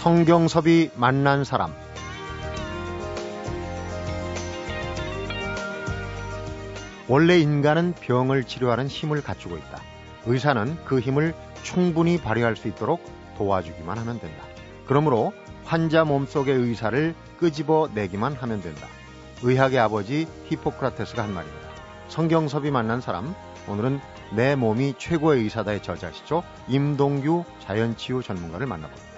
성경섭이 만난 사람 원래 인간은 병을 치료하는 힘을 갖추고 있다. 의사는 그 힘을 충분히 발휘할 수 있도록 도와주기만 하면 된다. 그러므로 환자 몸속의 의사를 끄집어 내기만 하면 된다. 의학의 아버지 히포크라테스가 한 말입니다. 성경섭이 만난 사람, 오늘은 내 몸이 최고의 의사다의 저자시죠. 임동규 자연치유 전문가를 만나봅니다.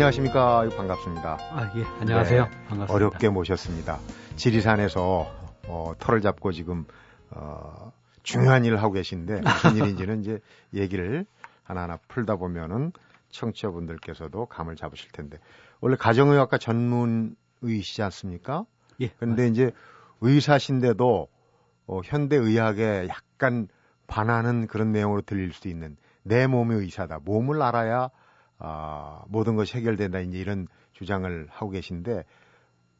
안녕하십니까. 반갑습니다. 아, 예. 안녕하세요. 네, 반갑습니다. 어렵게 모셨습니다. 지리산에서 어, 털을 잡고 지금 어, 중요한 일을 하고 계신데 무슨 일인지는 이제 얘기를 하나하나 풀다 보면은 청취자분들께서도 감을 잡으실 텐데 원래 가정의학과 전문의시지 않습니까? 예. 그런데 이제 의사신데도 어, 현대 의학에 약간 반하는 그런 내용으로 들릴 수도 있는 내 몸의 의사다. 몸을 알아야 아, 모든 것이 해결된다. 이제 이런 주장을 하고 계신데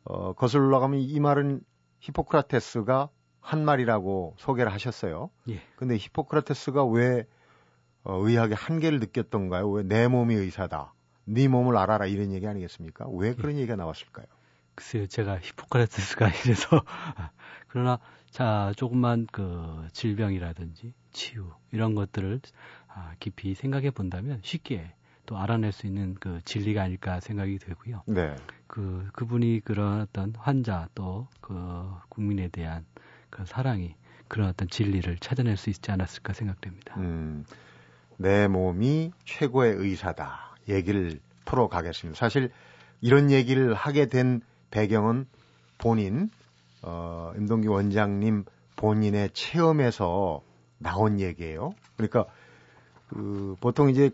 어, 거슬러 가면 이 말은 히포크라테스가 한 말이라고 소개를 하셨어요. 예. 근데 히포크라테스가 왜 어, 의학의 한계를 느꼈던가요? 왜 내 몸이 의사다. 네 몸을 알아라 이런 얘기 아니겠습니까? 왜 그런 예. 얘기가 나왔을까요? 글쎄요, 제가 히포크라테스가 이래서 그러나 자 조금만 그 질병이라든지 치유 이런 것들을 아, 깊이 생각해 본다면 쉽게 또 알아낼 수 있는 그 진리가 아닐까 생각이 되고요. 네. 그 그분이 그런 어떤 환자 또 그 국민에 대한 그 사랑이 그런 어떤 진리를 찾아낼 수 있지 않았을까 생각됩니다. 음, 내 몸이 최고의 의사다. 얘기를 풀어가겠습니다. 사실 이런 얘기를 하게 된 배경은 본인, 어, 임동기 원장님 본인의 체험에서 나온 얘기예요. 그러니까 그 보통 이제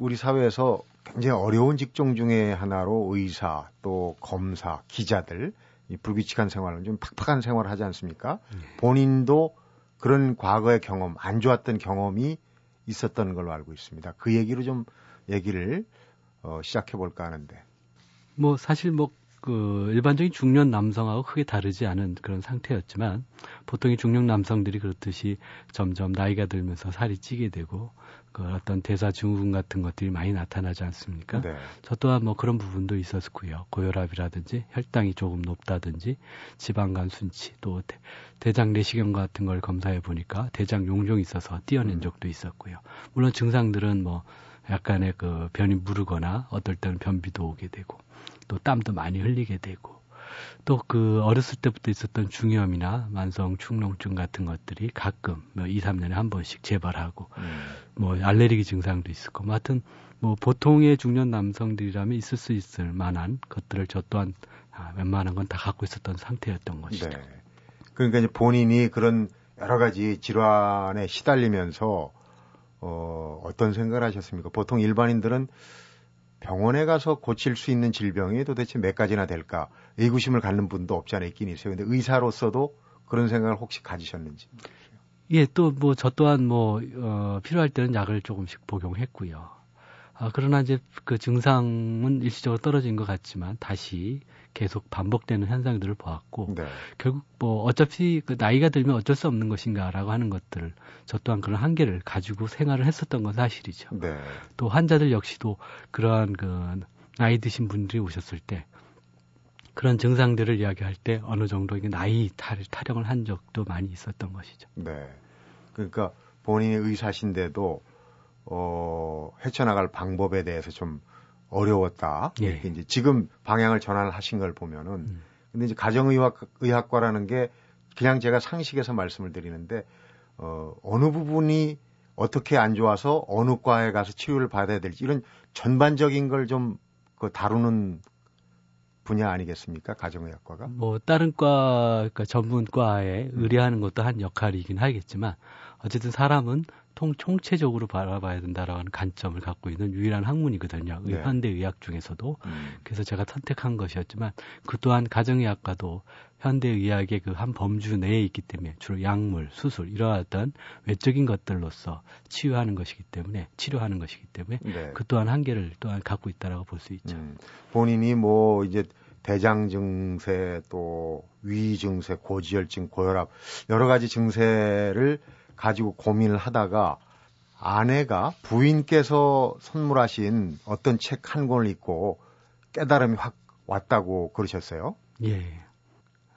우리 사회에서 굉장히 어려운 직종 중에 하나로 의사, 또 검사, 기자들, 이 불규칙한 생활을 좀 팍팍한 생활을 하지 않습니까? 네. 본인도 그런 과거의 경험, 안 좋았던 경험이 있었던 걸로 알고 있습니다. 그 얘기로 좀 얘기를 어, 시작해 볼까 하는데. 뭐 사실 뭐 그 일반적인 중년 남성하고 크게 다르지 않은 그런 상태였지만 보통의 중년 남성들이 그렇듯이 점점 나이가 들면서 살이 찌게 되고 그 어떤 대사 증후군 같은 것들이 많이 나타나지 않습니까? 네. 저 또한 뭐 그런 부분도 있었고요. 고혈압이라든지 혈당이 조금 높다든지 지방간 순치 또 대, 장 내시경 같은 걸 검사해 보니까 대장 용종이 있어서 띄어낸 음. 적도 있었고요. 물론 증상들은 뭐 약간의 그 변이 무르거나 어떨 때는 변비도 오게 되고 또 땀도 많이 흘리게 되고 또 그 어렸을 때부터 있었던 중염이나 만성 축농증 같은 것들이 가끔 뭐 2, 3년에 한 번씩 재발하고 음. 뭐 알레르기 증상도 있었고 뭐 하여튼 뭐 보통의 중년 남성들이라면 있을 수 있을 만한 것들을 저 또한 아, 웬만한 건 다 갖고 있었던 상태였던 것이죠. 네. 그러니까 이제 본인이 그런 여러 가지 질환에 시달리면서 어, 어떤 생각을 하셨습니까? 보통 일반인들은 병원에 가서 고칠 수 있는 질병이 도대체 몇 가지나 될까 의구심을 갖는 분도 없지 않아 있긴 있어요. 근데 의사로서도 그런 생각을 혹시 가지셨는지. 예, 또 뭐 저 또한 뭐 어, 필요할 때는 약을 조금씩 복용했고요. 아, 그러나 이제 그 증상은 일시적으로 떨어진 것 같지만 다시 계속 반복되는 현상들을 보았고 네. 결국 뭐 어차피 그 나이가 들면 어쩔 수 없는 것인가라고 하는 것들을 저 또한 그런 한계를 가지고 생활을 했었던 건 사실이죠. 네. 또 환자들 역시도 그러한 그 나이 드신 분들이 오셨을 때 그런 증상들을 이야기할 때 어느 정도 이게 나이 타령을 한 적도 많이 있었던 것이죠. 네. 그러니까 본인이 의사신데도 어, 헤쳐나갈 방법에 대해서 좀 어려웠다. 예. 이렇게 이제 지금 방향을 전환을 하신 걸 보면은 음. 근데 이제 가정의학 의학과라는 게 그냥 제가 상식에서 말씀을 드리는데 어, 어느 부분이 어떻게 안 좋아서 어느 과에 가서 치료를 받아야 될지 이런 전반적인 걸좀 그 다루는 분야 아니겠습니까? 가정의학과가? 뭐 다른 과, 그러니까 전문과에 의뢰하는 것도 한 역할이긴 하겠지만 어쨌든 사람은 통 총체적으로 바라봐야 된다라는 관점을 갖고 있는 유일한 학문이거든요. 네. 현대 의학 중에서도. 음. 그래서 제가 선택한 것이었지만 그 또한 가정의학과도 현대 의학의 그 한 범주 내에 있기 때문에 주로 약물, 수술 이러한 외적인 것들로서 치유하는 것이기 때문에 치료하는 것이기 때문에 네. 그 또한 한계를 또한 갖고 있다라고 볼 수 있죠. 음. 본인이 뭐 이제 대장 증세 또 위 증세, 고지혈증, 고혈압 여러 가지 증세를 가지고 고민을 하다가 아내가 부인께서 선물하신 어떤 책 한 권을 읽고 깨달음이 확 왔다고 그러셨어요? 예.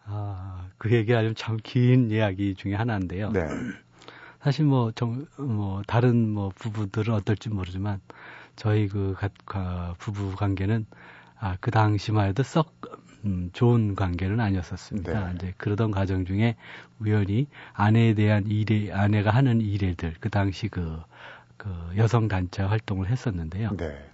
아, 그 얘기하면 참 긴 이야기 중에 하나인데요. 네. 사실 뭐, 정, 뭐, 다른 뭐 부부들은 어떨지 모르지만, 저희 그 가, 부부 관계는, 아, 그 당시만 해도 썩, 음, 좋은 관계는 아니었었습니다. 네. 이제 그러던 과정 중에 우연히 아내에 대한 일에, 아내가 하는 일들, 그 당시 그, 그 여성 단체 활동을 했었는데요. 네.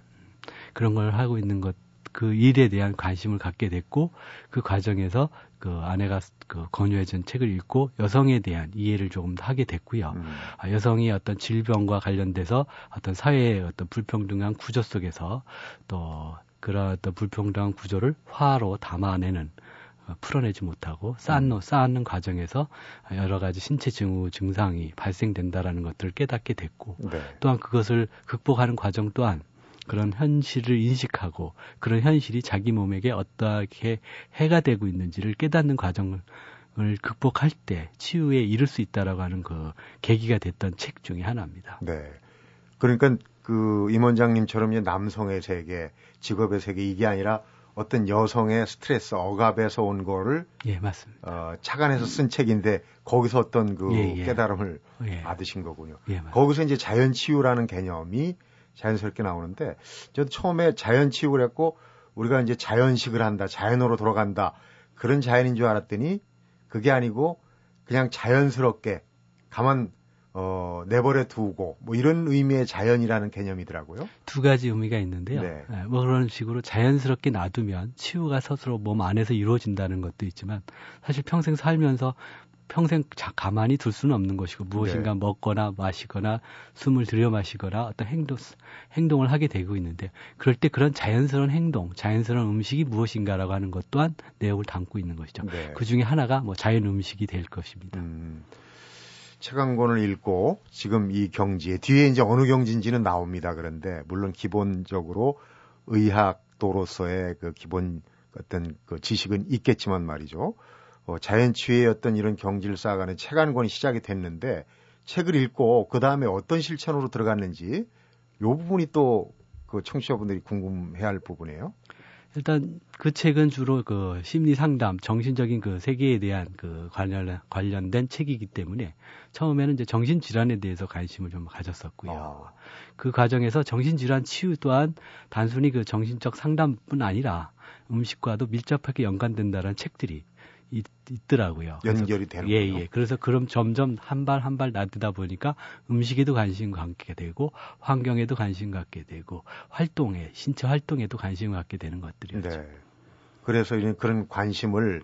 그런 걸 하고 있는 것, 그 일에 대한 관심을 갖게 됐고, 그 과정에서 그 아내가 그 권유해준 책을 읽고 여성에 대한 이해를 조금 더 하게 됐고요. 음. 아, 여성이 어떤 질병과 관련돼서 어떤 사회의 어떤 불평등한 구조 속에서 또 그런 어떤 불평등한 구조를 화로 담아내는 어, 풀어내지 못하고 쌓는, 음. 쌓는 과정에서 여러 가지 신체 증후 증상이 발생된다라는 것들을 깨닫게 됐고 네. 또한 그것을 극복하는 과정 또한 그런 현실을 인식하고 그런 현실이 자기 몸에게 어떻게 해가 되고 있는지를 깨닫는 과정을 극복할 때 치유에 이를 수 있다라고 하는 그 계기가 됐던 책 중의 하나입니다. 네. 그러니까 그 임원장님처럼 남성의 세계, 직업의 세계 이게 아니라 어떤 여성의 스트레스, 억압에서 온 거를 예, 맞습니다. 어, 착안해서 쓴 책인데 거기서 어떤 그 예, 예. 깨달음을 예. 받으신 거군요. 예, 거기서 이제 자연 치유라는 개념이 자연스럽게 나오는데 저도 처음에 자연 치유를 했고 우리가 이제 자연식을 한다, 자연으로 돌아간다 그런 자연인 줄 알았더니 그게 아니고 그냥 자연스럽게 가만 어, 내버려 두고 뭐 이런 의미의 자연이라는 개념이더라고요. 두 가지 의미가 있는데요. 네. 네, 뭐 그런 식으로 자연스럽게 놔두면 치유가 스스로 몸 안에서 이루어진다는 것도 있지만 사실 평생 살면서 평생 자, 가만히 둘 수는 없는 것이고 무엇인가 네. 먹거나 마시거나 숨을 들여 마시거나 어떤 행동 행동을 하게 되고 있는데 그럴 때 그런 자연스러운 행동, 자연스러운 음식이 무엇인가라고 하는 것 또한 내용을 담고 있는 것이죠. 네. 그 중에 하나가 뭐 자연 음식이 될 것입니다. 음, 책 한 권을 읽고 지금 이 경지에 뒤에 이제 어느 경지인지는 나옵니다. 그런데 물론 기본적으로 의학도로서의 그 기본 어떤 그 지식은 있겠지만 말이죠. 어, 자연치유의 어떤 이런 경지를 쌓아가는 책 한 권이 시작이 됐는데 책을 읽고 그 다음에 어떤 실천으로 들어갔는지 요 부분이 또 그 청취자분들이 궁금해할 부분이에요. 일단 그 책은 주로 그 심리 상담, 정신적인 그 세계에 대한 그 관련 관련된 책이기 때문에 처음에는 이제 정신 질환에 대해서 관심을 좀 가졌었고요. 어. 그 과정에서 정신 질환 치유 또한 단순히 그 정신적 상담뿐 아니라 음식과도 밀접하게 연관된다는 책들이 있, 더라고요 연결이 되는 예, 예. 그래서 그럼 점점 한 발 한 발 나드다 보니까 음식에도 관심 갖게 되고 환경에도 관심 갖게 되고 활동에 신체 활동에도 관심 갖게 되는 것들이었죠. 네. 그래서 이런 그런 관심을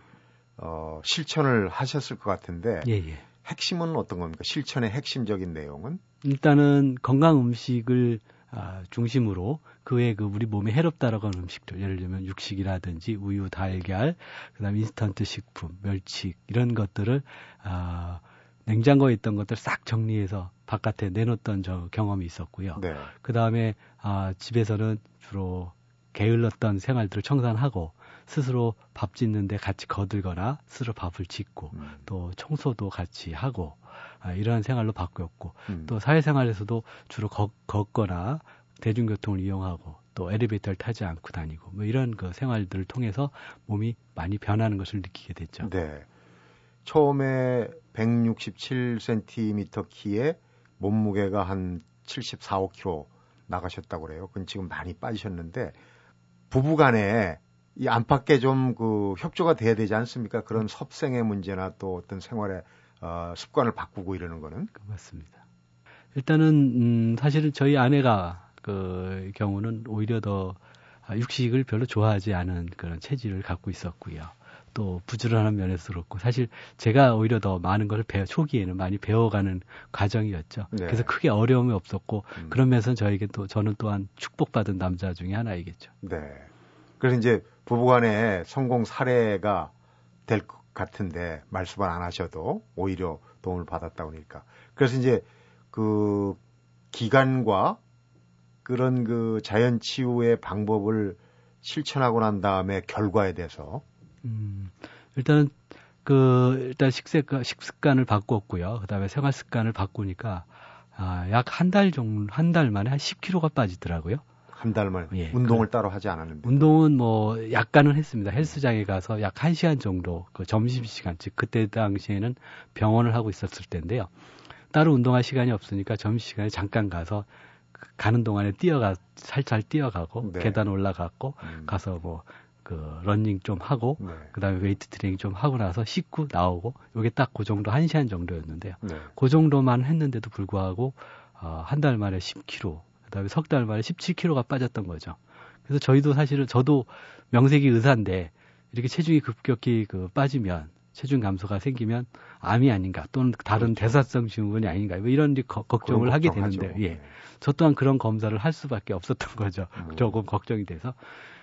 어, 실천을 하셨을 것 같은데 예, 예. 핵심은 어떤 겁니까? 실천의 핵심적인 내용은? 일단은 건강 음식을 아, 중심으로 그 외에 그 우리 몸에 해롭다라고 하는 음식들 예를 들면 육식이라든지 우유, 달걀, 그다음 인스턴트 식품, 멸치 이런 것들을 아, 냉장고에 있던 것들 싹 정리해서 바깥에 내놓던 저 경험이 있었고요. 네. 그다음에 아, 집에서는 주로 게을렀던 생활들을 청산하고 스스로 밥 짓는데 같이 거들거나 스스로 밥을 짓고 음. 또 청소도 같이 하고 아, 이러한 생활로 바뀌었고 음. 또 사회생활에서도 주로 걷, 걷거나 대중교통을 이용하고 또 엘리베이터를 타지 않고 다니고 뭐 이런 그 생활들을 통해서 몸이 많이 변하는 것을 느끼게 됐죠. 네. 처음에 167cm 키에 몸무게가 한 74, 5kg 나가셨다고 그래요. 그건 지금 많이 빠지셨는데 부부간에 이 안팎에 좀 그 협조가 돼야 되지 않습니까? 그런 섭생의 문제나 또 어떤 생활의 어, 습관을 바꾸고 이러는 거는 맞습니다. 일단은 음, 사실은 저희 아내가 그 경우는 오히려 더 육식을 별로 좋아하지 않은 그런 체질을 갖고 있었고요. 또 부지런한 면에서 그렇고 사실 제가 오히려 더 많은 것을 배워 초기에는 많이 배워가는 과정이었죠. 네. 그래서 크게 어려움이 없었고 음. 그런 면에서 저에게 또 저는 또한 축복받은 남자 중에 하나이겠죠. 네. 그래서 이제 부부간의 성공 사례가 될것 같은데 말씀을 안 하셔도 오히려 도움을 받았다고 하니까 그래서 이제 그 기간과 그런 그 자연 치유의 방법을 실천하고 난 다음에 결과에 대해서 음, 일단은 그 일단 식습관 식습관을 바꿨고요. 그다음에 생활 습관을 바꾸니까 아, 약 한 달 정도, 한 달 만에 한 10kg가 빠지더라고요. 한 달 만에 예, 운동을 그, 따로 하지 않았는데. 운동은 뭐 약간은 했습니다. 헬스장에 가서 약 1시간 정도 그 점심 시간 즉 그때 당시에는 병원을 하고 있었을 때인데요. 따로 운동할 시간이 없으니까 점심 시간에 잠깐 가서 그 가는 동안에 뛰어가 살살 뛰어가고 네. 계단 올라갔고 음. 가서 뭐 그 러닝 좀 하고 네. 그다음에 웨이트 트레이닝 좀 하고 나서 씻고 나오고 요게 딱 그 정도 1시간 정도였는데요. 네. 그 정도만 했는데도 불구하고 어, 한 달 만에 10kg 그다음에 석 달 만에 17kg가 빠졌던 거죠. 그래서 저희도 사실은 저도 명색이 의사인데 이렇게 체중이 급격히 그 빠지면 체중 감소가 생기면 암이 아닌가 또는 다른 그렇죠. 대사성 증후군이 아닌가 뭐 이런 거, 걱정을 하게 되는데 예. 네. 저 또한 그런 검사를 할 수밖에 없었던 거죠. 음. 조금 걱정이 돼서.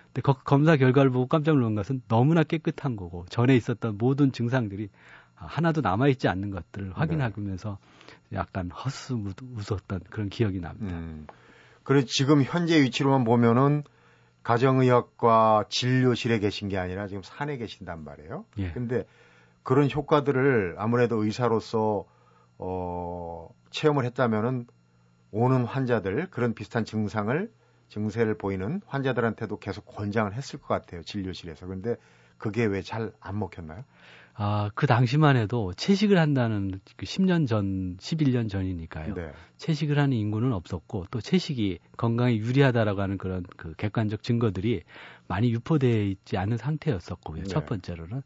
근데 거, 검사 결과를 보고 깜짝 놀란 것은 너무나 깨끗한 거고 전에 있었던 모든 증상들이 하나도 남아 있지 않는 것들을 네. 확인하면서 약간 헛수 웃었던 그런 기억이 납니다. 음. 그리고 지금 현재 위치로만 보면은 가정의학과 진료실에 계신 게 아니라 지금 산에 계신단 말이에요. 예. 근데 그런 효과들을 아무래도 의사로서 어 체험을 했다면은 오는 환자들 그런 비슷한 증상을 증세를 보이는 환자들한테도 계속 권장을 했을 것 같아요 진료실에서. 근데 그게 왜 잘 안 먹혔나요? 아, 그 당시만 해도 채식을 한다는 그 10년 전, 11년 전이니까요. 네. 채식을 하는 인구는 없었고 또 채식이 건강에 유리하다라고 하는 그런 그 객관적 증거들이 많이 유포되어 있지 않은 상태였었고요. 네. 첫 번째로는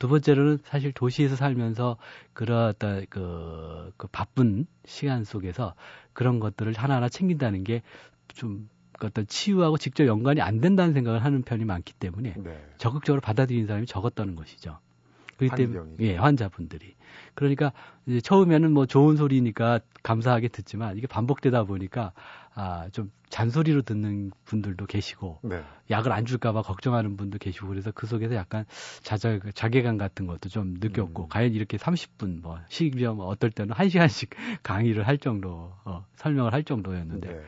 두 번째로는 사실 도시에서 살면서 어떤 그, 그 바쁜 시간 속에서 그런 것들을 하나하나 챙긴다는 게좀 어떤 치유하고 직접 연관이 안 된다는 생각을 하는 편이 많기 때문에 네. 적극적으로 받아들이는 사람이 적었다는 것이죠. 그렇기 때문에 예, 환자분들이 그러니까 이제 처음에는 뭐 좋은 소리니까 감사하게 듣지만 이게 반복되다 보니까 아 좀 잔소리로 듣는 분들도 계시고 네. 약을 안 줄까봐 걱정하는 분도 계시고 그래서 그 속에서 약간 자자 자괴감 같은 것도 좀 느꼈고 음. 과연 이렇게 30분 뭐 시기면 뭐 어떨 때는 1 시간씩 강의를 할 정도 어, 설명을 할 정도였는데 네.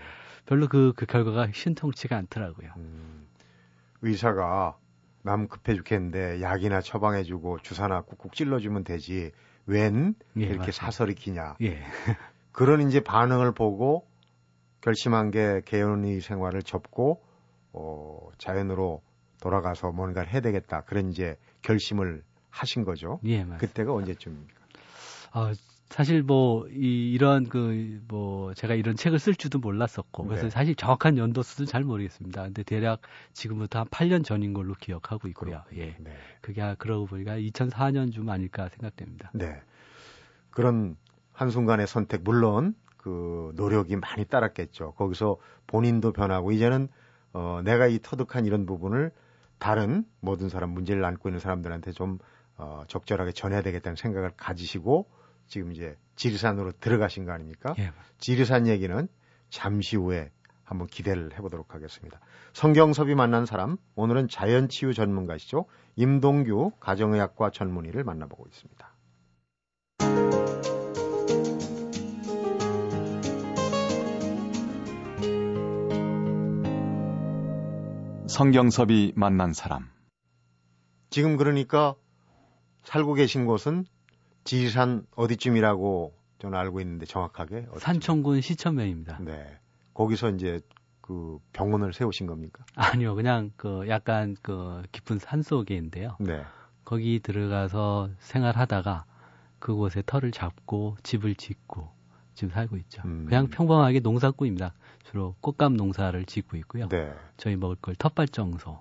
별로 그, 그 결과가 신통치가 않더라고요. 음. 의사가 남 급해 죽겠는데 약이나 처방해주고 주사나 꾹꾹 찔러주면 되지 웬 예, 이렇게 맞습니다. 사설이 기냐 예. 그런 이제 반응을 보고 결심한 게 개연의 생활을 접고 어, 자연으로 돌아가서 뭔가를 해야 되겠다 그런 이제 결심을 하신 거죠. 예, 맞습니다. 그때가 언제쯤입니까? 아, 사실 뭐 이, 이런 그 뭐 제가 이런 책을 쓸 줄도 몰랐었고 그래서 네. 사실 정확한 연도 수는 잘 모르겠습니다. 근데 대략 지금부터 한 8년 전인 걸로 기억하고 있고요. 그렇군요. 예. 네. 그게 그러고 보니까 2004년쯤 아닐까 생각됩니다. 네. 그런 한순간의 선택 물론 그 노력이 많이 따랐겠죠. 거기서 본인도 변하고 이제는 어 내가 이 터득한 이런 부분을 다른 모든 사람 문제를 안고 있는 사람들한테 좀 어, 적절하게 전해야 되겠다는 생각을 가지시고 지금 이제 지리산으로 들어가신 거 아닙니까? 예. 지리산 얘기는 잠시 후에 한번 기대를 해보도록 하겠습니다. 성경섭이 만난 사람, 오늘은 자연치유 전문가시죠. 임동규 가정의학과 전문의를 만나보고 있습니다. 성경섭이 만난 사람. 지금 그러니까 살고 계신 곳은 지리산 어디쯤이라고 저는 알고 있는데 정확하게 어디쯤? 산청군 시천면입니다. 네. 거기서 이제 그 병원을 세우신 겁니까? 아니요, 그냥 그 약간 그 깊은 산 속에인데요. 네. 거기 들어가서 생활하다가 그곳에 터를 잡고 집을 짓고 지금 살고 있죠. 음. 그냥 평범하게 농사꾼입니다. 주로 꽃감 농사를 짓고 있고요. 네. 저희 먹을 걸 텃밭 정소,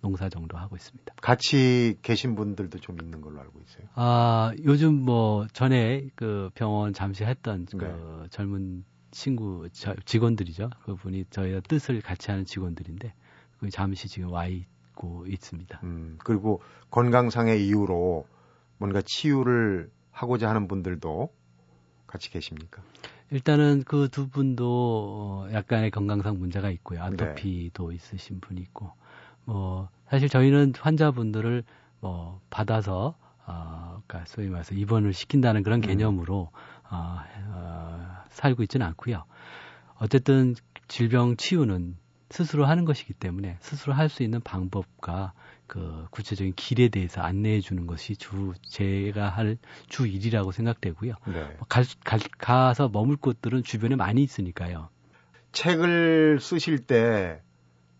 농사 정도 하고 있습니다. 같이 계신 분들도 좀 있는 걸로 알고 있어요. 아, 요즘 뭐 전에 그 병원 잠시 했던 그 네. 젊은 친구 저, 직원들이죠. 그분이 저희와 뜻을 같이 하는 직원들인데 그 잠시 지금 와 있고 있습니다. 음, 그리고 건강상의 이유로 뭔가 치유를 하고자 하는 분들도 같이 계십니까? 일단은 그 두 분도 어, 약간의 건강상 문제가 있고요. 아토피도 네. 있으신 분이 있고 뭐 사실 저희는 환자분들을 뭐 받아서 어, 그러니까 소위 말해서 입원을 시킨다는 그런 음. 개념으로 어, 어, 살고 있지는 않고요. 어쨌든 질병 치유는 스스로 하는 것이기 때문에 스스로 할 수 있는 방법과 그 구체적인 길에 대해서 안내해 주는 것이 주 제가 할 주 일이라고 생각되고요. 네. 뭐 갈, 갈, 가서 머물 곳들은 주변에 많이 있으니까요. 책을 쓰실 때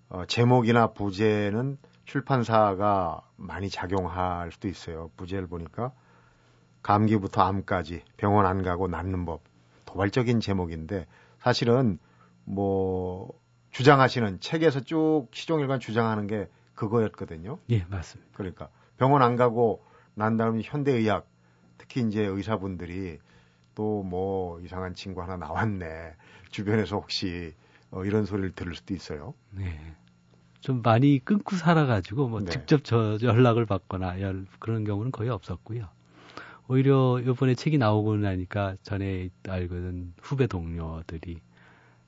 어, 제목이나 부제는 출판사가 많이 작용할 수도 있어요. 부제를 보니까 감기부터 암까지 병원 안 가고 낫는 법 도발적인 제목인데 사실은 뭐 주장하시는 책에서 쭉 시종일관 주장하는 게 그거였거든요. 예, 맞습니다. 그러니까 병원 안 가고 난 다음에 현대의학 특히 이제 의사분들이 또 뭐 이상한 친구 하나 나왔네. 주변에서 혹시 어, 이런 소리를 들을 수도 있어요. 네. 좀 많이 끊고 살아가지고 뭐 네. 직접 저 연락을 받거나 그런 경우는 거의 없었고요. 오히려 이번에 책이 나오고 나니까 전에 알고는 후배 동료들이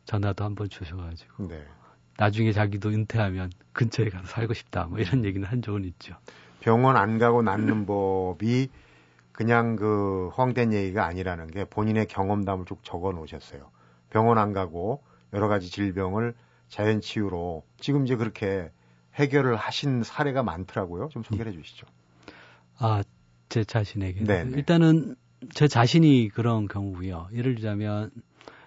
전화도 한번 주셔가지고 네. 나중에 자기도 은퇴하면 근처에 가서 살고 싶다 뭐 이런 얘기는 한 적은 있죠. 병원 안 가고 낫는 법이 그냥 그 허황된 얘기가 아니라는 게 본인의 경험담을 쭉 적어 놓으셨어요. 병원 안 가고 여러 가지 질병을 자연 치유로 지금 이제 그렇게 해결을 하신 사례가 많더라고요. 좀 소개해 주시죠. 아, 제 자신에게. 네, 네 일단은 제 자신이 그런 경우고요. 예를 들자면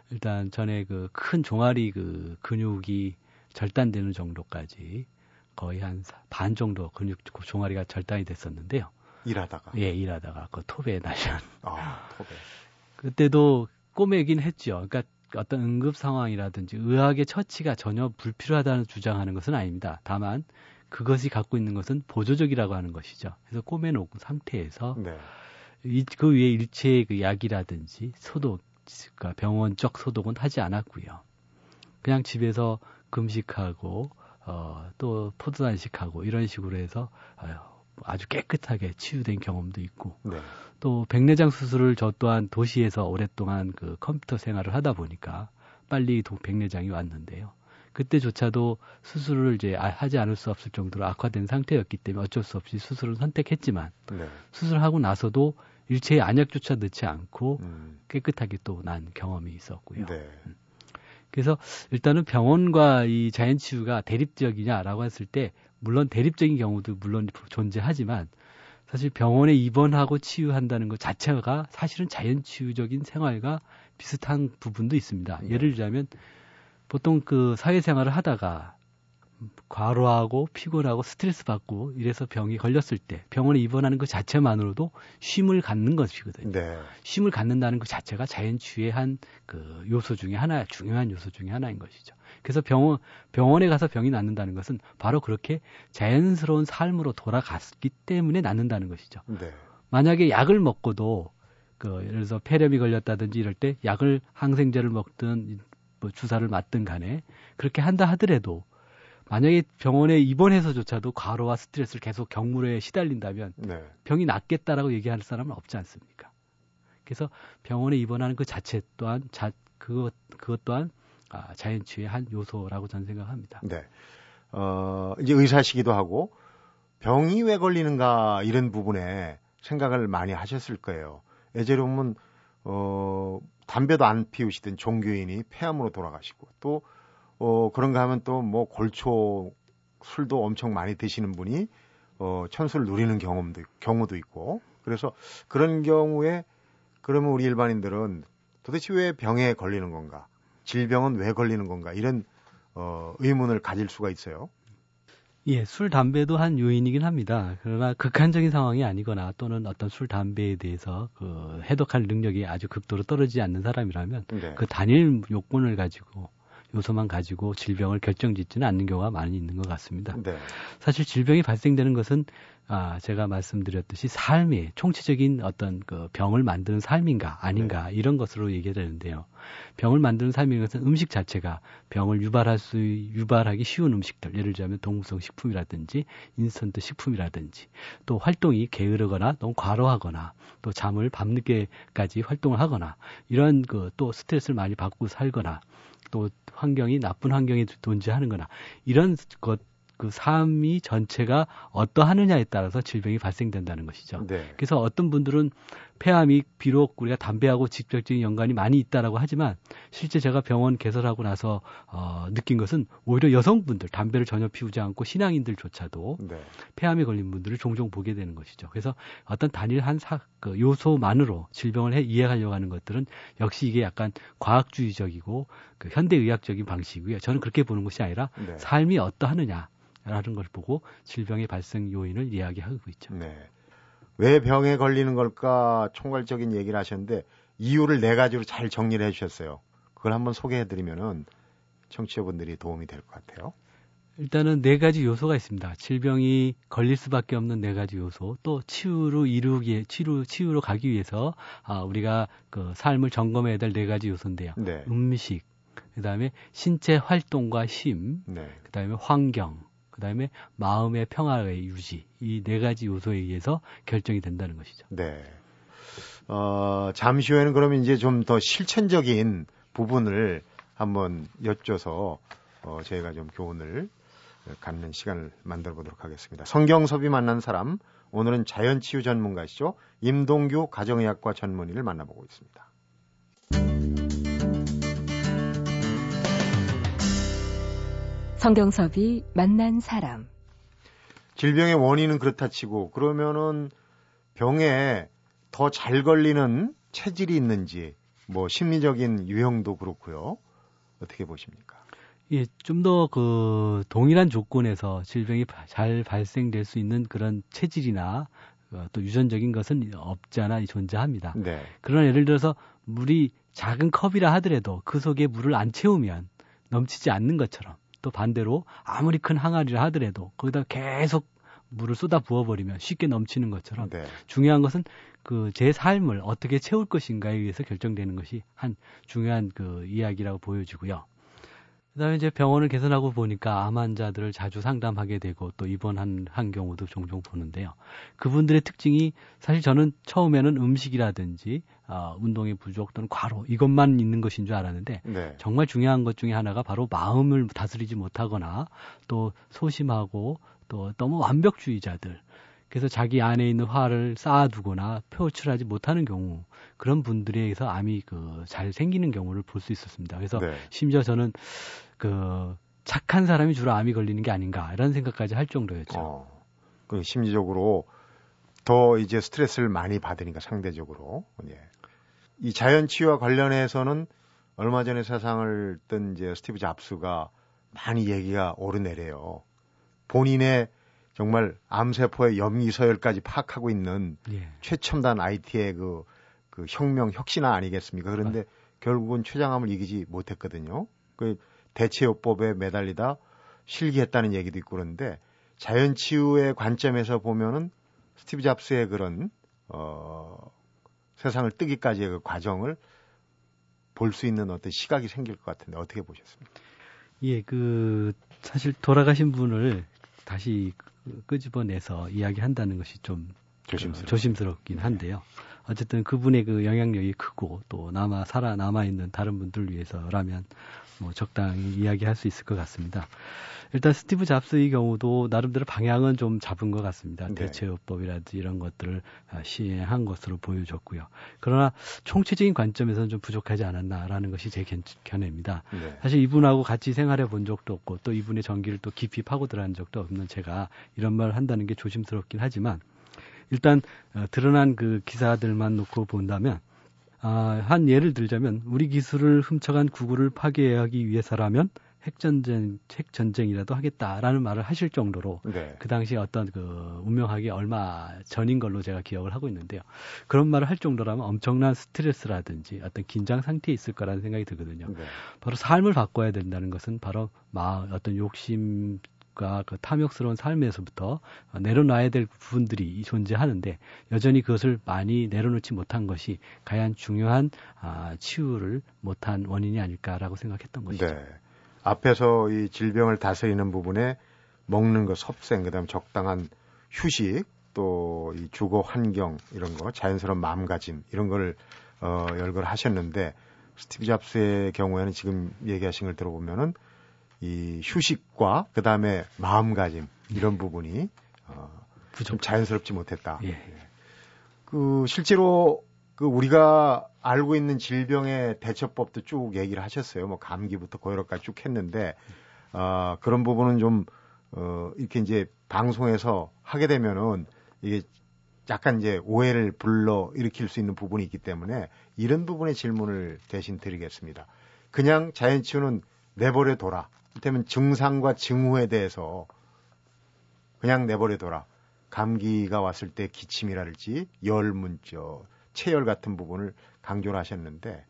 일단 전에 그 큰 종아리 그 근육이 절단되는 정도까지 거의 한 반 정도 근육 종아리가 절단이 됐었는데요. 일하다가. 예, 일하다가 그 톱에 날려. 아, 톱에. 그때도 꼬매긴 했죠. 그러니까 어떤 응급 상황이라든지 의학의 처치가 전혀 불필요하다는 주장하는 것은 아닙니다. 다만 그것이 갖고 있는 것은 보조적이라고 하는 것이죠. 그래서 꼬매놓은 상태에서 네. 이, 그 위에 일체의 그 약이라든지 소독, 그러니까 병원적 소독은 하지 않았고요. 그냥 집에서 금식하고 어, 또 포도단식하고 이런 식으로 해서 아주 깨끗하게 치유된 경험도 있고 네. 또 백내장 수술을 저 또한 도시에서 오랫동안 그 컴퓨터 생활을 하다 보니까 빨리 도, 백내장이 왔는데요. 그때조차도 수술을 이제 아, 하지 않을 수 없을 정도로 악화된 상태였기 때문에 어쩔 수 없이 수술을 선택했지만 네. 수술하고 나서도 일체의 안약조차 넣지 않고 음. 깨끗하게 또 난 경험이 있었고요. 네. 음. 그래서 일단은 병원과 이 자연치유가 대립적이냐라고 했을 때 물론 대립적인 경우도 물론 존재하지만 사실 병원에 입원하고 치유한다는 것 자체가 사실은 자연 치유적인 생활과 비슷한 부분도 있습니다. 네. 예를 들자면 보통 그 사회생활을 하다가 과로하고 피곤하고 스트레스 받고 이래서 병이 걸렸을 때 병원에 입원하는 것 자체만으로도 쉼을 갖는 것이거든요. 네. 쉼을 갖는다는 것 자체가 자연치유의 한 그 요소 중에 하나, 중요한 요소 중에 하나인 것이죠. 그래서 병원 병원에 가서 병이 낫는다는 것은 바로 그렇게 자연스러운 삶으로 돌아갔기 때문에 낫는다는 것이죠. 네. 만약에 약을 먹고도 그 예를 들어서 폐렴이 걸렸다든지 이럴 때 약을 항생제를 먹든 뭐 주사를 맞든 간에 그렇게 한다 하더라도 만약에 병원에 입원해서조차도 과로와 스트레스를 계속 경물에 시달린다면 네. 병이 낫겠다라고 얘기하는 사람은 없지 않습니까? 그래서 병원에 입원하는 그 자체 또한 자, 그것 그것 또한 아, 자연치유의 한 요소라고 저는 생각합니다. 네. 어, 이제 의사시기도 하고 병이 왜 걸리는가 이런 부분에 생각을 많이 하셨을 거예요. 보면 어, 담배도 안 피우시던 종교인이 폐암으로 돌아가시고 또 어, 그런가 하면 또 뭐 골초 술도 엄청 많이 드시는 분이 어, 천수를 누리는 경험도 경우도 있고 그래서 그런 경우에 그러면 우리 일반인들은 도대체 왜 병에 걸리는 건가? 질병은 왜 걸리는 건가? 이런 어, 의문을 가질 수가 있어요. 예, 술, 담배도 한 요인이긴 합니다. 그러나 극한적인 상황이 아니거나 또는 어떤 술, 담배에 대해서 그 해독할 능력이 아주 극도로 떨어지지 않는 사람이라면 네. 그 단일 요건을 가지고 요소만 가지고 질병을 결정짓지는 않는 경우가 많이 있는 것 같습니다. 네. 사실 질병이 발생되는 것은 아, 제가 말씀드렸듯이 삶의 총체적인 어떤 그 병을 만드는 삶인가 아닌가 네. 이런 것으로 얘기가 되는데요. 병을 만드는 삶인 것은 음식 자체가 병을 유발할 수 유발하기 쉬운 음식들 예를 들자면 동물성 식품이라든지 인스턴트 식품이라든지 또 활동이 게으르거나 너무 과로하거나 또 잠을 밤늦게까지 활동을 하거나 이런 그 또 스트레스를 많이 받고 살거나 또 환경이 나쁜 환경에 존재하는 거나 이런 것, 그 삶이 전체가 어떠하느냐에 따라서 질병이 발생된다는 것이죠. 네. 그래서 어떤 분들은 폐암이 비록 우리가 담배하고 직접적인 연관이 많이 있다라고 하지만 실제 제가 병원 개설하고 나서 어, 느낀 것은 오히려 여성분들 담배를 전혀 피우지 않고 신앙인들조차도 네. 폐암에 걸린 분들을 종종 보게 되는 것이죠. 그래서 어떤 단일 한 사, 그 요소만으로 질병을 해 이해하려고 하는 것들은 역시 이게 약간 과학주의적이고 그 현대의학적인 방식이고요. 저는 그렇게 보는 것이 아니라 네. 삶이 어떠하느냐. 라는 걸 보고 질병의 발생 요인을 이야기하고 있죠. 네. 왜 병에 걸리는 걸까 총괄적인 얘기를 하셨는데 이유를 네 가지로 잘 정리를 해 주셨어요. 그걸 한번 소개해 드리면은 청취자분들이 도움이 될 것 같아요. 일단은 네 가지 요소가 있습니다. 질병이 걸릴 수밖에 없는 네 가지 요소, 또 치유로 이루기, 치유, 치유로 가기 위해서 아, 우리가 그 삶을 점검해야 될 네 가지 요소인데요. 네. 음식, 그 다음에 신체 활동과 심, 네. 그 다음에 환경, 그 다음에 마음의 평화의 유지 이 네 가지 요소에 의해서 결정이 된다는 것이죠. 네. 어, 잠시 후에는 그러면 이제 좀 더 실천적인 부분을 한번 여쭤서 어, 저희가 좀 교훈을 갖는 시간을 만들어 보도록 하겠습니다. 성경섭이 만난 사람 오늘은 자연치유 전문가시죠 임동규 가정의학과 전문의를 만나보고 있습니다. 성경섭이 만난 사람. 질병의 원인은 그렇다 치고 그러면은 병에 더 잘 걸리는 체질이 있는지 뭐 심리적인 유형도 그렇고요. 어떻게 보십니까? 예, 좀 더 그 동일한 조건에서 질병이 잘 발생될 수 있는 그런 체질이나 어, 또 유전적인 것은 없지 않아 존재합니다. 네. 그러나 예를 들어서 물이 작은 컵이라 하더라도 그 속에 물을 안 채우면 넘치지 않는 것처럼 또 반대로 아무리 큰 항아리를 하더라도 거기다 계속 물을 쏟아 부어버리면 쉽게 넘치는 것처럼 네. 중요한 것은 그 제 삶을 어떻게 채울 것인가에 의해서 결정되는 것이 한 중요한 그 이야기라고 보여지고요. 그다음에 이제 병원을 개선하고 보니까 암 환자들을 자주 상담하게 되고 또 입원한 한 경우도 종종 보는데요. 그분들의 특징이 사실 저는 처음에는 음식이라든지 어, 운동의 부족 또는 과로 이것만 있는 것인 줄 알았는데 네. 정말 중요한 것 중에 하나가 바로 마음을 다스리지 못하거나 또 소심하고 또 너무 완벽주의자들 그래서 자기 안에 있는 화를 쌓아두거나 표출하지 못하는 경우 그런 분들에 의해서 암이 그 잘 생기는 경우를 볼 수 있었습니다. 그래서 네. 심지어 저는 그 착한 사람이 주로 암이 걸리는 게 아닌가 이런 생각까지 할 정도였죠. 어, 그 심리적으로 더 이제 스트레스를 많이 받으니까 상대적으로 예. 이 자연 치유와 관련해서는 얼마 전에 세상을 뜬 이제 스티브 잡스가 많이 얘기가 오르내려요. 본인의 정말 암세포의 염기서열까지 파악하고 있는 예. 최첨단 IT의 그, 그 혁명, 혁신화 아니겠습니까? 그런데 아. 결국은 췌장암을 이기지 못했거든요. 그 대체요법에 매달리다 실기했다는 얘기도 있고 그런데 자연 치유의 관점에서 보면은 스티브 잡스의 그런 어 세상을 뜨기까지의 그 과정을 볼 수 있는 어떤 시각이 생길 것 같은데 어떻게 보셨습니까? 예, 그 사실 돌아가신 분을 다시 끄집어내서 이야기한다는 것이 좀 조심스럽. 조심스럽긴 한데요. 어쨌든 그분의 그 영향력이 크고 또 남아 살아 남아 있는 다른 분들 위해서라면 뭐 적당히 이야기할 수 있을 것 같습니다. 일단 스티브 잡스의 경우도 나름대로 방향은 좀 잡은 것 같습니다. 네. 대체요법이라든지 이런 것들을 아, 시행한 것으로 보여졌고요. 그러나 총체적인 관점에서는 좀 부족하지 않았나라는 것이 제 견해입니다. 네. 사실 이분하고 같이 생활해 본 적도 없고 또 이분의 전기를 또 깊이 파고 들어간 적도 없는 제가 이런 말을 한다는 게 조심스럽긴 하지만 일단 어, 드러난 그 기사들만 놓고 본다면 아, 한 예를 들자면 우리 기술을 훔쳐간 구글을 파괴하기 위해서라면 핵전쟁, 핵전쟁이라도 하겠다라는 말을 하실 정도로 네. 그 당시 어떤 그 운명하기 얼마 전인 걸로 제가 기억을 하고 있는데요. 그런 말을 할 정도라면 엄청난 스트레스라든지 어떤 긴장 상태에 있을 거라는 생각이 들거든요. 네. 바로 삶을 바꿔야 된다는 것은 바로 마 어떤 욕심 그 탐욕스러운 삶에서부터 내려놔야 될 부분들이 존재하는데 여전히 그것을 많이 내려놓지 못한 것이 가장 중요한 아, 치유를 못한 원인이 아닐까라고 생각했던 것이죠. 네. 앞에서 이 질병을 다스리는 부분에 먹는 거, 섭생, 그다음 적당한 휴식, 또 이 주거 환경 이런 거, 자연스러운 마음가짐 이런 걸 어, 열거를 하셨는데 스티브 잡스의 경우에는 지금 얘기하신 걸 들어보면은 이 휴식과 그 다음에 마음가짐 이런 부분이 어, 좀 자연스럽지 못했다. 예. 그 실제로 그 우리가 알고 있는 질병의 대처법도 쭉 얘기를 하셨어요. 뭐 감기부터 고혈압까지 쭉 했는데 어, 그런 부분은 좀 어, 이렇게 이제 방송에서 하게 되면은 이게 약간 이제 오해를 불러 일으킬 수 있는 부분이 있기 때문에 이런 부분의 질문을 대신 드리겠습니다. 그냥 자연치유는 내버려 둬라. 이를테면 증상과 징후에 대해서 그냥 내버려 둬라. 감기가 왔을 때 기침이랄지 열 문저 체열 같은 부분을 강조를 하셨는데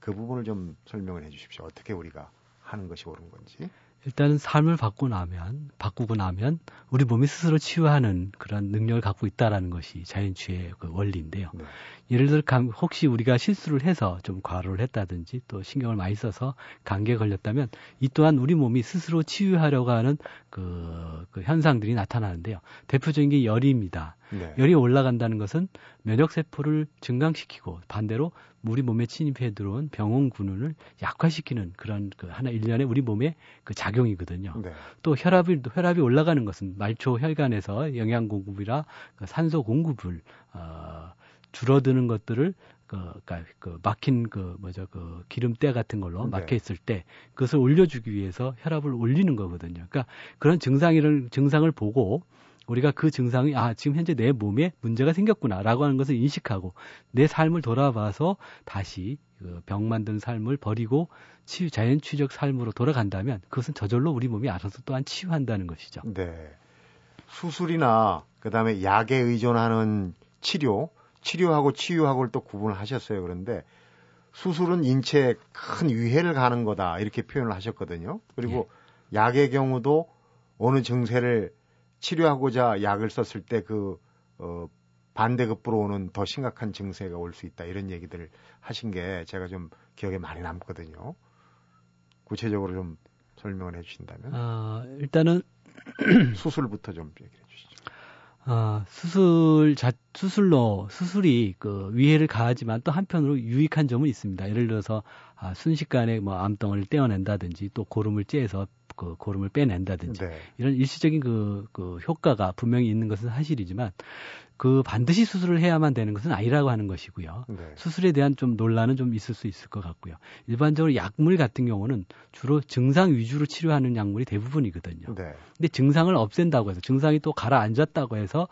그 부분을 좀 설명을 해 주십시오. 어떻게 우리가 하는 것이 옳은 건지. 일단은 삶을 바꾸고 나면 바꾸고 나면 우리 몸이 스스로 치유하는 그런 능력을 갖고 있다라는 것이 자연치유의 그 원리인데요. 네. 예를 들어 감, 혹시 우리가 실수를 해서 좀 과로를 했다든지 또 신경을 많이 써서 감기에 걸렸다면 이 또한 우리 몸이 스스로 치유하려고 하는 그, 그 현상들이 나타나는데요. 대표적인 게 열입니다. 네. 열이 올라간다는 것은 면역 세포를 증강시키고 반대로 우리 몸에 침입해 들어온 병원 군원을 약화시키는 그런 그 하나 일련의 우리 몸의 그 작용이거든요. 네. 또 혈압이 혈압이 올라가는 것은 말초 혈관에서 영양 공급이라 그 산소 공급을 어 줄어드는 것들을 그, 그러니까 그 막힌 그 뭐죠 그 기름때 같은 걸로 네. 막혀 있을 때 그것을 올려주기 위해서 혈압을 올리는 거거든요. 그러니까 그런 증상이를 증상을 보고 우리가 그 증상이 아 지금 현재 내 몸에 문제가 생겼구나라고 하는 것을 인식하고 내 삶을 돌아봐서 다시 그병 만든 삶을 버리고 치유 자연 치유적 삶으로 돌아간다면 그것은 저절로 우리 몸이 알아서 또한 치유한다는 것이죠. 네. 수술이나 그다음에 약에 의존하는 치료 치료하고 치유하고를 또 구분을 하셨어요. 그런데 수술은 인체에 큰 위해를 가는 거다 이렇게 표현을 하셨거든요. 그리고 예. 약의 경우도 어느 증세를 치료하고자 약을 썼을 때그 어, 반대급부로 오는 더 심각한 증세가 올 수 있다 이런 얘기들을 하신 게 제가 좀 기억에 많이 남거든요. 구체적으로 좀 설명을 해주신다면. 아 일단은 수술부터 좀 얘기해 주시죠. 아, 수술 자, 수술로 수술이 그 위해를 가하지만 또 한편으로 유익한 점은 있습니다. 예를 들어서 아, 순식간에 뭐 암덩어리를 떼어낸다든지 또 고름을 째서 그 고름을 빼낸다든지 네. 이런 일시적인 그, 그 효과가 분명히 있는 것은 사실이지만 그 반드시 수술을 해야만 되는 것은 아니라고 하는 것이고요. 네. 수술에 대한 좀 논란은 좀 있을 수 있을 것 같고요. 일반적으로 약물 같은 경우는 주로 증상 위주로 치료하는 약물이 대부분이거든요. 네. 근데 증상을 없앤다고 해서 증상이 또 가라앉았다고 해서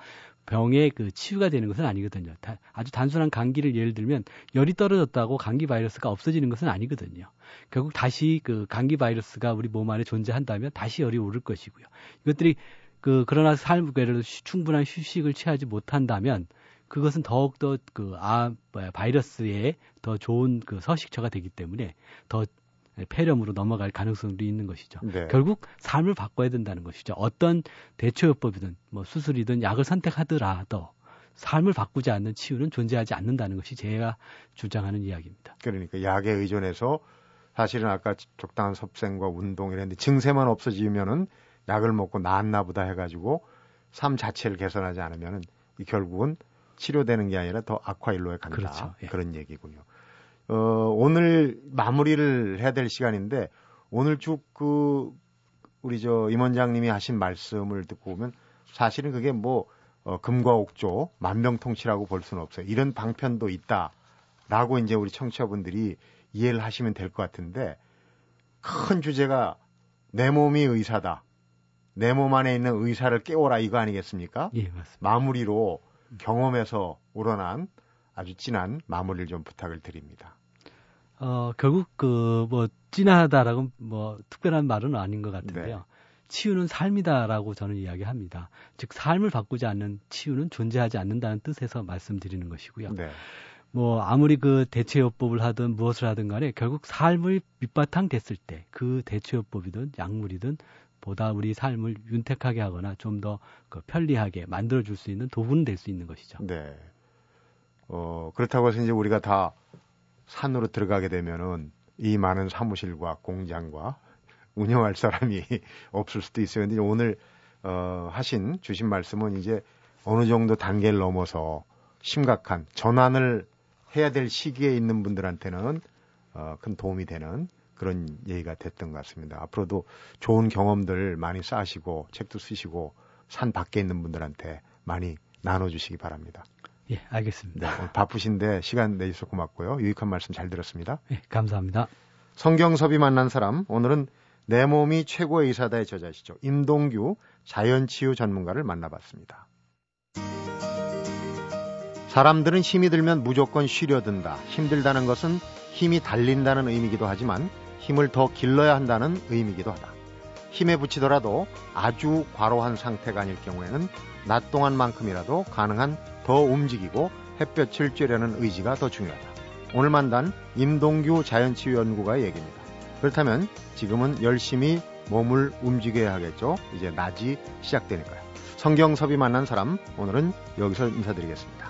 병의 그 치유가 되는 것은 아니거든요. 다, 아주 단순한 감기를 예를 들면 열이 떨어졌다고 감기 바이러스가 없어지는 것은 아니거든요. 결국 다시 그 감기 바이러스가 우리 몸 안에 존재한다면 다시 열이 오를 것이고요. 이것들이 그 그러나 삶 예를 충분한 휴식을 취하지 못한다면 그것은 더욱더 그 아 바이러스에 더 좋은 그 서식처가 되기 때문에 더 폐렴으로 넘어갈 가능성도 있는 것이죠. 네. 결국 삶을 바꿔야 된다는 것이죠. 어떤 대처요법이든 뭐 수술이든 약을 선택하더라도 삶을 바꾸지 않는 치유는 존재하지 않는다는 것이 제가 주장하는 이야기입니다. 그러니까 약에 의존해서 사실은 아까 적당한 섭생과 운동 이랬는데 증세만 없어지면은 약을 먹고 나았나 보다 해가지고 삶 자체를 개선하지 않으면은 이 결국은 치료되는 게 아니라 더 악화일로에 간다. 그렇죠. 예. 그런 얘기군요. 어, 오늘 마무리를 해야 될 시간인데 오늘 쭉 그 우리 저 임원장님이 하신 말씀을 듣고 보면 사실은 그게 뭐 어, 금과 옥조 만병통치라고 볼 수는 없어요. 이런 방편도 있다라고 이제 우리 청취자분들이 이해를 하시면 될 것 같은데 큰 주제가 내 몸이 의사다. 내 몸 안에 있는 의사를 깨워라 이거 아니겠습니까? 예, 맞습니다. 마무리로 경험에서 우러난 아주 진한 마무리를 좀 부탁을 드립니다. 어, 결국 그 뭐 진하다라고 뭐 특별한 말은 아닌 것 같은데요. 네. 치유는 삶이다라고 저는 이야기합니다. 즉 삶을 바꾸지 않는 치유는 존재하지 않는다는 뜻에서 말씀드리는 것이고요. 네. 뭐 아무리 그 대체요법을 하든 무엇을 하든 간에 결국 삶을 밑바탕 됐을 때 그 대체요법이든 약물이든 보다 우리 삶을 윤택하게 하거나 좀더그 편리하게 만들어 줄 수 있는 도구는 될 수 있는 것이죠. 네. 어, 그렇다고 해서 이제 우리가 다 산으로 들어가게 되면은 이 많은 사무실과 공장과 운영할 사람이 없을 수도 있어요. 근데 오늘 어, 하신 주신 말씀은 이제 어느 정도 단계를 넘어서 심각한 전환을 해야 될 시기에 있는 분들한테는 어, 큰 도움이 되는 그런 얘기가 됐던 것 같습니다. 앞으로도 좋은 경험들 많이 쌓으시고 책도 쓰시고 산 밖에 있는 분들한테 많이 나눠주시기 바랍니다. 예, 알겠습니다. 네, 바쁘신데 시간 내주셔서 고맙고요. 유익한 말씀 잘 들었습니다. 예, 감사합니다. 성경섭이 만난 사람 오늘은 내 몸이 최고의 의사다의 저자시죠. 임동규 자연치유 전문가를 만나봤습니다. 사람들은 힘이 들면 무조건 쉬려든다. 힘들다는 것은 힘이 달린다는 의미기도 하지만 힘을 더 길러야 한다는 의미기도 하다. 힘에 붙이더라도 아주 과로한 상태가 아닐 경우에는 낮 동안만큼이라도 가능한 더 움직이고 햇볕을 쬐려는 의지가 더 중요하다. 오늘 만난 임동규 자연치유 연구가의 얘기입니다. 그렇다면 지금은 열심히 몸을 움직여야 하겠죠. 이제 낮이 시작되니까요. 성경섭이 만난 사람 오늘은 여기서 인사드리겠습니다.